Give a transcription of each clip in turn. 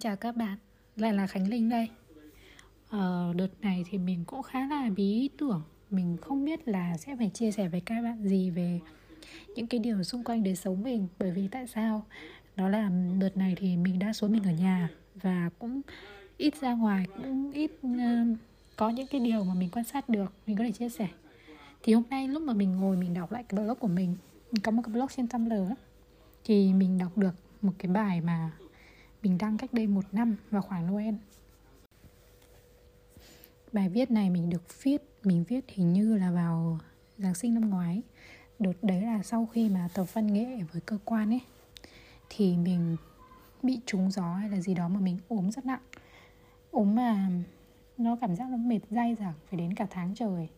Xin chào các bạn, lại là Khánh Linh đây. Ờ, Đợt này thì mình cũng khá là bí ý tưởng. Mình không biết là sẽ phải chia sẻ với các bạn gì về những cái điều xung quanh đời sống mình. Bởi vì tại sao? Đó là đợt này thì mình đa số mình ở nhà Và cũng ít ra ngoài, cũng ít uh, có những cái điều mà mình quan sát được Mình có thể chia sẻ. Thì hôm nay lúc mà mình ngồi mình đọc lại cái blog của mình Mình có một cái blog trên Tumblr Thì mình đọc được một cái bài mà mình đăng cách đây một năm vào khoảng Noel. Bài viết này mình được viết Mình viết hình như là vào Giáng sinh năm ngoái. Đợt đấy là sau khi mà tập văn nghệ với cơ quan ấy Thì mình bị trúng gió hay là gì đó mà mình ốm rất nặng. Ốm mà nó cảm giác nó mệt dai dẳng phải đến cả tháng trời.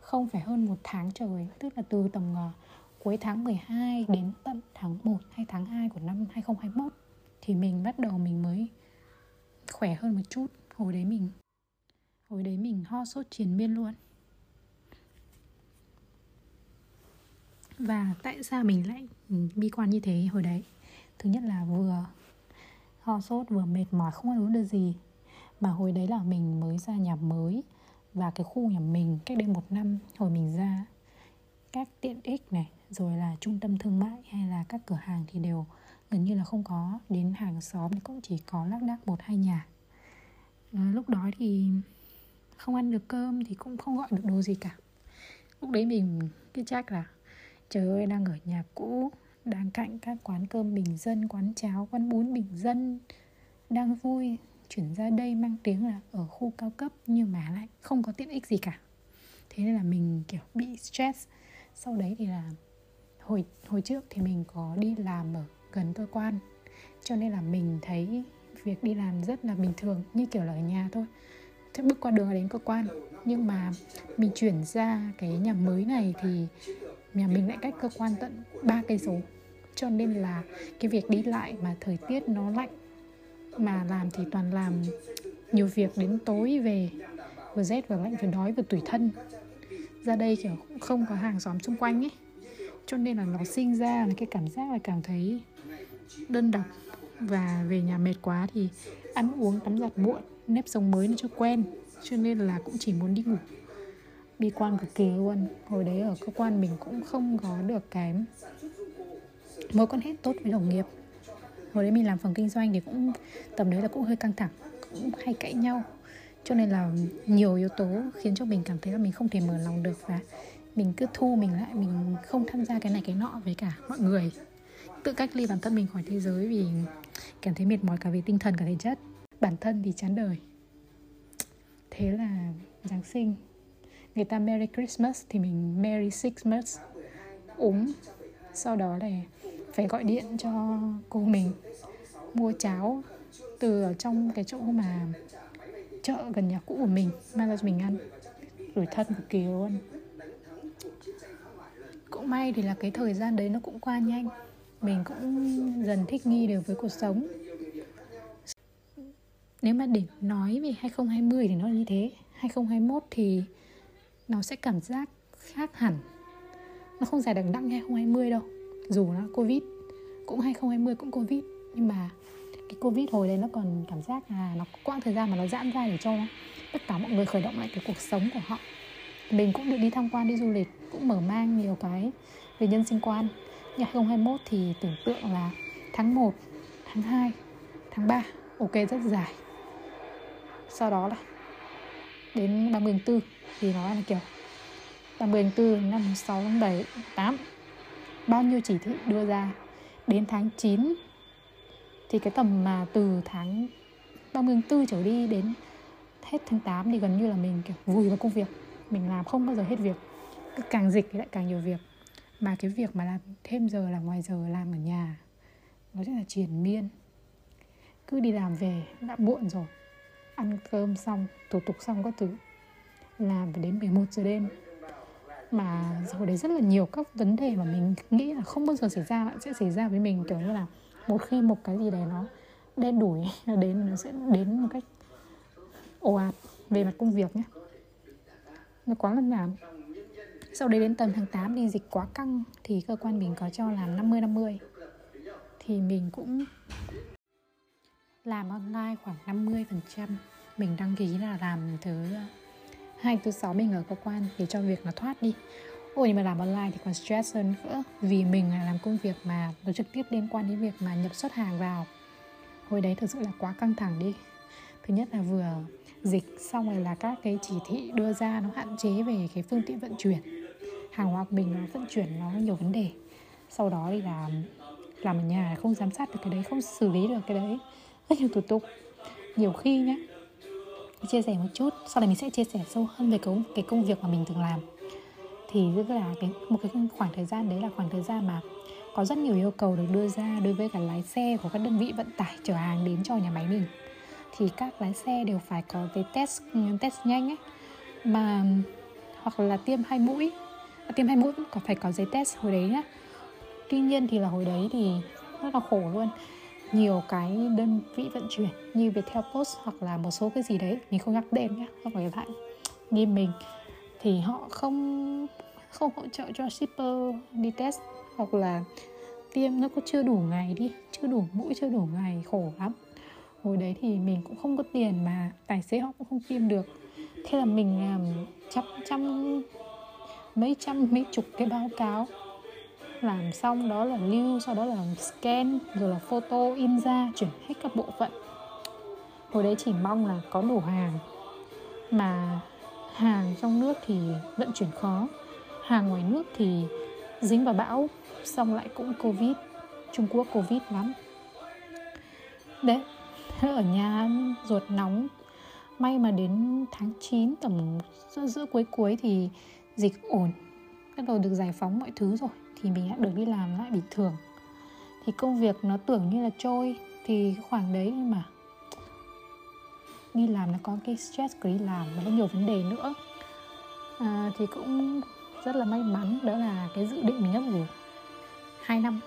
Không phải hơn một tháng trời Tức là từ tầm uh, cuối tháng 12 đến tận tháng 1 hay tháng 2 của năm 2021 thì mình bắt đầu mình mới khỏe hơn một chút. Hồi đấy mình, hồi đấy mình ho sốt triền miên luôn. Và tại sao mình lại bi quan như thế hồi đấy? Thứ nhất là vừa ho sốt, vừa mệt mỏi, không ăn uống được gì. Mà hồi đấy là mình mới ra nhà mới. Và cái khu nhà mình cách đây một năm, hồi mình ra các tiện ích này, rồi là trung tâm thương mại hay là các cửa hàng thì đều gần như là không có. Đến hàng xóm thì cũng chỉ có lác đác một hai nhà. À, lúc đó thì không ăn được cơm thì cũng không gọi được đồ gì cả. Lúc đấy mình cứ chắc là trời ơi đang ở nhà cũ đang cạnh các quán cơm bình dân quán cháo quán bún bình dân đang vui. Chuyển ra đây mang tiếng là ở khu cao cấp nhưng mà lại không có tiện ích gì cả. Thế nên là mình kiểu bị stress. Sau đấy thì là hồi hồi trước thì mình có đi làm ở gần cơ quan. Cho nên là mình thấy việc đi làm rất là bình thường, như kiểu là ở nhà thôi. Thế bước qua đường là đến cơ quan. Nhưng mà mình chuyển ra cái nhà mới này thì nhà mình lại cách cơ quan tận ba cây số. Cho nên là cái việc đi lại mà thời tiết nó lạnh, mà làm thì toàn làm nhiều việc đến tối về, vừa rét vừa lạnh, vừa đói vừa tủi thân. Ra đây kiểu không có hàng xóm xung quanh ấy. Cho nên là nó sinh ra là cái cảm giác là cảm thấy đơn độc và về nhà mệt quá thì ăn uống, tắm giặt, muộn, nếp sống mới nó chưa quen, cho nên là cũng chỉ muốn đi ngủ. Bi quan cực kỳ luôn, hồi đấy ở cơ quan mình cũng không có được cái mối quan hệ tốt với đồng nghiệp. Hồi đấy mình làm phòng kinh doanh thì cũng, tầm đấy là cũng hơi căng thẳng, cũng hay cãi nhau. Cho nên là nhiều yếu tố khiến cho mình cảm thấy là mình không thể mở lòng được và mình cứ thu mình lại, mình không tham gia cái này cái nọ với cả mọi người tự cách ly bản thân mình khỏi thế giới vì cảm thấy mệt mỏi cả về tinh thần, cả thể chất. Bản thân thì chán đời. Thế là giáng sinh. Người ta merry christmas thì mình merry sixmas uống sau đó là phải gọi điện cho cô mình, mua cháo từ ở trong cái chỗ mà chợ gần nhà cũ của mình, mang ra cho mình ăn. Rủi thân cực kỳ luôn. Cũng may thì là cái thời gian đấy nó cũng qua nhanh mình cũng dần thích nghi được với cuộc sống. Nếu mà để nói về 2020 thì nó là như thế. 2021 thì nó sẽ cảm giác khác hẳn. Nó không dài đằng đẵng như 2020 đâu. Dù nó Covid, cũng 2020 cũng Covid. Nhưng mà cái Covid hồi đấy nó còn cảm giác là nó quãng thời gian mà nó giãn ra để cho tất cả mọi người khởi động lại cái cuộc sống của họ. Mình cũng được đi tham quan, đi du lịch, cũng mở mang nhiều cái về nhân sinh quan nhưng 2021 thì tưởng tượng là tháng 1, tháng 2, tháng 3 ok rất dài. Sau đó là đến 30 tháng 4 thì nó là kiểu 30 tháng 4 năm 6 tháng 7 8 bao nhiêu chỉ thị đưa ra đến tháng 9 thì cái tầm mà từ tháng 30 tháng 4 trở đi đến hết tháng 8 thì gần như là mình kiểu vùi vào công việc. Mình làm không bao giờ hết việc. Cứ càng dịch thì lại càng nhiều việc mà cái việc mà làm thêm giờ là ngoài giờ, làm ở nhà, nó rất là triền miên. Cứ đi làm về, đã muộn rồi. Ăn cơm xong, thủ tục xong các thứ. Làm phải đến 11 giờ đêm. Mà rồi đấy rất là nhiều các vấn đề mà mình nghĩ là không bao giờ xảy ra, lại sẽ xảy ra với mình. Kiểu như là một khi một cái gì đấy nó đen đủi, nó đến, nó sẽ đến một cách ồ ạt về mặt công việc nhé. Nó quá là làm sau đấy đến tầm tháng 8 thì dịch quá căng thì cơ quan mình có cho làm 50 50 thì mình cũng làm online khoảng 50% mình đăng ký là làm thứ hai, thứ sáu mình ở cơ quan để cho việc nó thoát đi. Ôi, nhưng mà làm online thì còn stress hơn nữa, vì mình là làm công việc mà nó trực tiếp liên quan đến việc mà nhập xuất hàng vào. Hồi đấy thực sự là quá căng thẳng đi. Thứ nhất là vừa dịch, xong rồi là các cái chỉ thị đưa ra nó hạn chế về cái phương tiện vận chuyển hàng hóa của mình nó vận chuyển nó nhiều vấn đề. Sau đó thì là làm ở nhà không giám sát được cái đấy không xử lý được cái đấy. Rất nhiều thủ tục. Nhiều khi nhá chia sẻ một chút sau này mình sẽ chia sẻ sâu hơn về cái, cái công việc mà mình từng làm. Thì tức là cái một cái khoảng thời gian đấy là khoảng thời gian mà có rất nhiều yêu cầu được đưa ra đối với cả lái xe của các đơn vị vận tải chở hàng đến cho nhà máy mình. Thì các lái xe đều phải có cái test test nhanh ấy mà hoặc là tiêm hai mũi tiêm hai mũi cũng có phải có giấy test hồi đấy nhá. Tuy nhiên thì là hồi đấy thì rất là khổ luôn. Nhiều cái đơn vị vận chuyển như Viettel Post hoặc là một số cái gì đấy, mình không nhắc tên nhé không phải lại như mình, thì họ không không hỗ trợ cho shipper đi test hoặc là tiêm, nó có chưa đủ ngày đi, chưa đủ mũi, chưa đủ ngày, khổ lắm. Hồi đấy thì mình cũng không có tiền mà tài xế họ cũng không tiêm được. Thế là mình làm chăm chăm mấy trăm mấy chục cái báo cáo. Làm xong đó là lưu sau đó là scan rồi là photo in ra chuyển hết các bộ phận. Hồi đấy chỉ mong là có đủ hàng. Mà hàng trong nước thì vận chuyển khó. Hàng ngoài nước thì dính vào bão xong lại cũng covid. Trung quốc covid lắm. Đấy ở nhà ruột nóng. May mà đến tháng 9 tầm giữa, giữa cuối cuối thì dịch ổn bắt đầu được giải phóng mọi thứ rồi thì mình đã được đi làm lại bình thường. Thì công việc nó tưởng như là trôi thì khoảng đấy nhưng mà đi làm nó có cái stress của đi làm và có nhiều vấn đề nữa. À, thì cũng rất là may mắn đó là cái dự định mình ấp ủ hai năm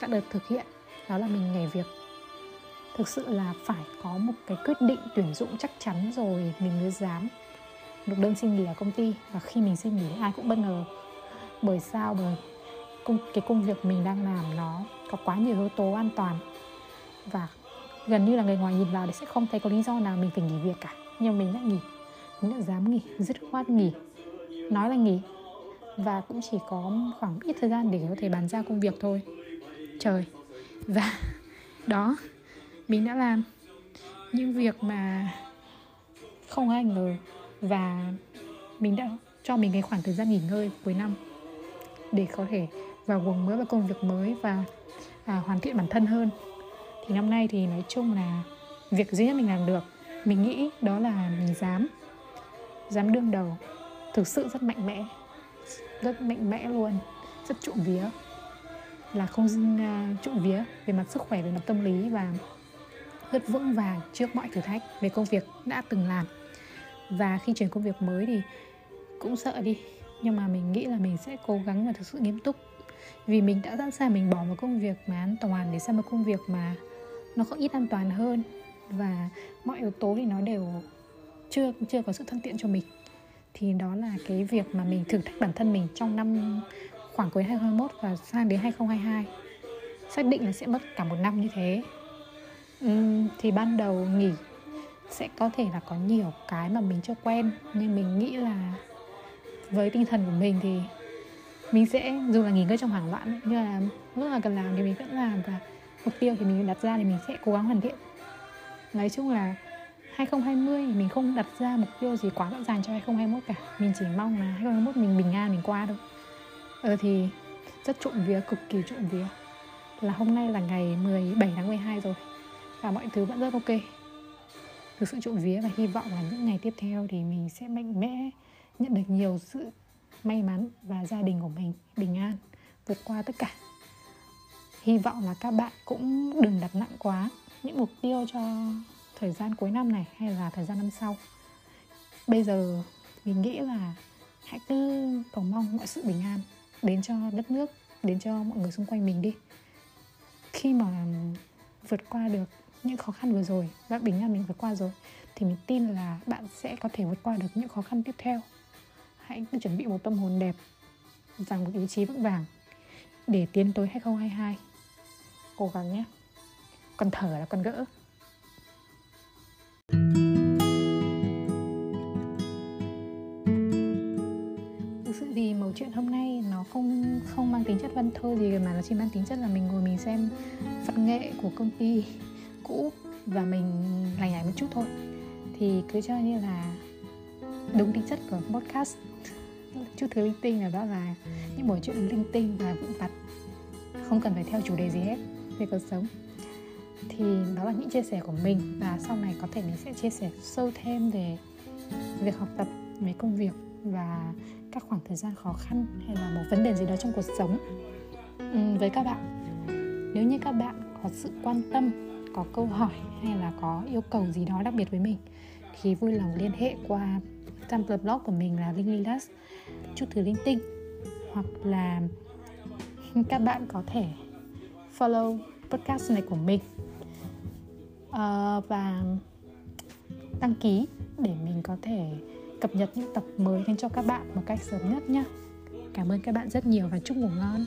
các đợt thực hiện đó là mình nhảy việc. Thực sự là phải có một cái quyết định tuyển dụng chắc chắn rồi mình mới dám được đơn xin nghỉ ở công ty và khi mình xin nghỉ, ai cũng bất ngờ. Bởi sao? Bởi công, cái công việc mình đang làm nó có quá nhiều yếu tố an toàn và gần như là người ngoài nhìn vào thì sẽ không thấy có lý do nào mình phải nghỉ việc cả. Nhưng mình đã nghỉ, mình đã dám nghỉ, dứt khoát nghỉ, nói là nghỉ và cũng chỉ có khoảng ít thời gian để có thể bàn giao công việc thôi. Trời! Và đó, mình đã làm. Những việc mà không ai ngờ và mình đã cho mình cái khoảng thời gian nghỉ ngơi cuối năm để có thể vào guồng mới và công việc mới và à, hoàn thiện bản thân hơn. Thì năm nay thì nói chung là việc duy nhất mình làm được mình nghĩ đó là mình dám dám đương đầu thực sự rất mạnh mẽ rất mạnh mẽ luôn rất trộm vía. Là không uh, trộm vía về mặt sức khỏe về mặt tâm lý và rất vững vàng trước mọi thử thách về công việc đã từng làm và khi chuyển công việc mới thì cũng sợ đi. Nhưng mà mình nghĩ là mình sẽ cố gắng và thực sự nghiêm túc. Vì mình đã sẵn sàng mình bỏ một công việc mà an toàn để sang một công việc mà nó có ít an toàn hơn. Và mọi yếu tố thì nó đều chưa chưa có sự thuận tiện cho mình. Thì đó là cái việc mà mình thử thách bản thân mình trong năm khoảng cuối 2021 và sang đến 2022 xác định là sẽ mất cả một năm như thế. Uhm, thì ban đầu nghỉ sẽ có thể là có nhiều cái mà mình chưa quen. Nhưng mình nghĩ là với tinh thần của mình thì mình sẽ, dù là nghỉ ngơi trong hoảng loạn, nhưng là lúc là cần làm thì mình vẫn làm và mục tiêu thì mình đặt ra thì mình sẽ cố gắng hoàn thiện. Nói chung là 2020 mình không đặt ra mục tiêu gì quá rõ ràng cho 2021 cả. Mình chỉ mong là 2021 mình bình an, mình qua thôi. Ờ thì rất trộm vía, cực kỳ trộm vía. Là hôm nay là ngày 17 tháng 12 rồi và mọi thứ vẫn rất ok thực sự trộm vía và hy vọng là những ngày tiếp theo thì mình sẽ mạnh mẽ nhận được nhiều sự may mắn và gia đình của mình bình an, vượt qua tất cả. Hy vọng là các bạn cũng đừng đặt nặng quá những mục tiêu cho thời gian cuối năm này hay là thời gian năm sau. Bây giờ mình nghĩ là hãy cứ cầu mong mọi sự bình an đến cho đất nước, đến cho mọi người xung quanh mình đi. Khi mà vượt qua được những khó khăn vừa rồi bạn bình an mình vượt qua rồi, thì mình tin là bạn sẽ có thể vượt qua được những khó khăn tiếp theo. Hãy cứ chuẩn bị một tâm hồn đẹp rằng một ý chí vững vàng để tiến tới 2022 cố gắng nhé. Còn thở là còn gỡ. Thực sự thì mẩu chuyện hôm nay nó không không mang tính chất văn thơ gì, mà nó chỉ mang tính chất là mình ngồi mình xem văn nghệ của công ty cũ và mình lành nhảy một chút thôi. Thì cứ cho như là đúng tính chất của podcast. Chút thứ linh tinh là đó là những buổi chuyện linh tinh và vụn vặt. Không cần phải theo chủ đề gì hết về cuộc sống. Thì đó là những chia sẻ của mình và sau này có thể mình sẽ chia sẻ sâu thêm về việc học tập về công việc và các khoảng thời gian khó khăn hay là một vấn đề gì đó trong cuộc sống. Ừ, với các bạn nếu như các bạn có sự quan tâm có câu hỏi hay là có yêu cầu gì đó đặc biệt với mình thì vui lòng liên hệ qua Tumblr blog của mình là linhlilas chút thứ linh tinh hoặc là các bạn có thể follow podcast này của mình. Uh, và đăng ký để mình có thể cập nhật những tập mới đến cho các bạn một cách sớm nhất nhé cảm ơn các bạn rất nhiều và chúc ngủ ngon.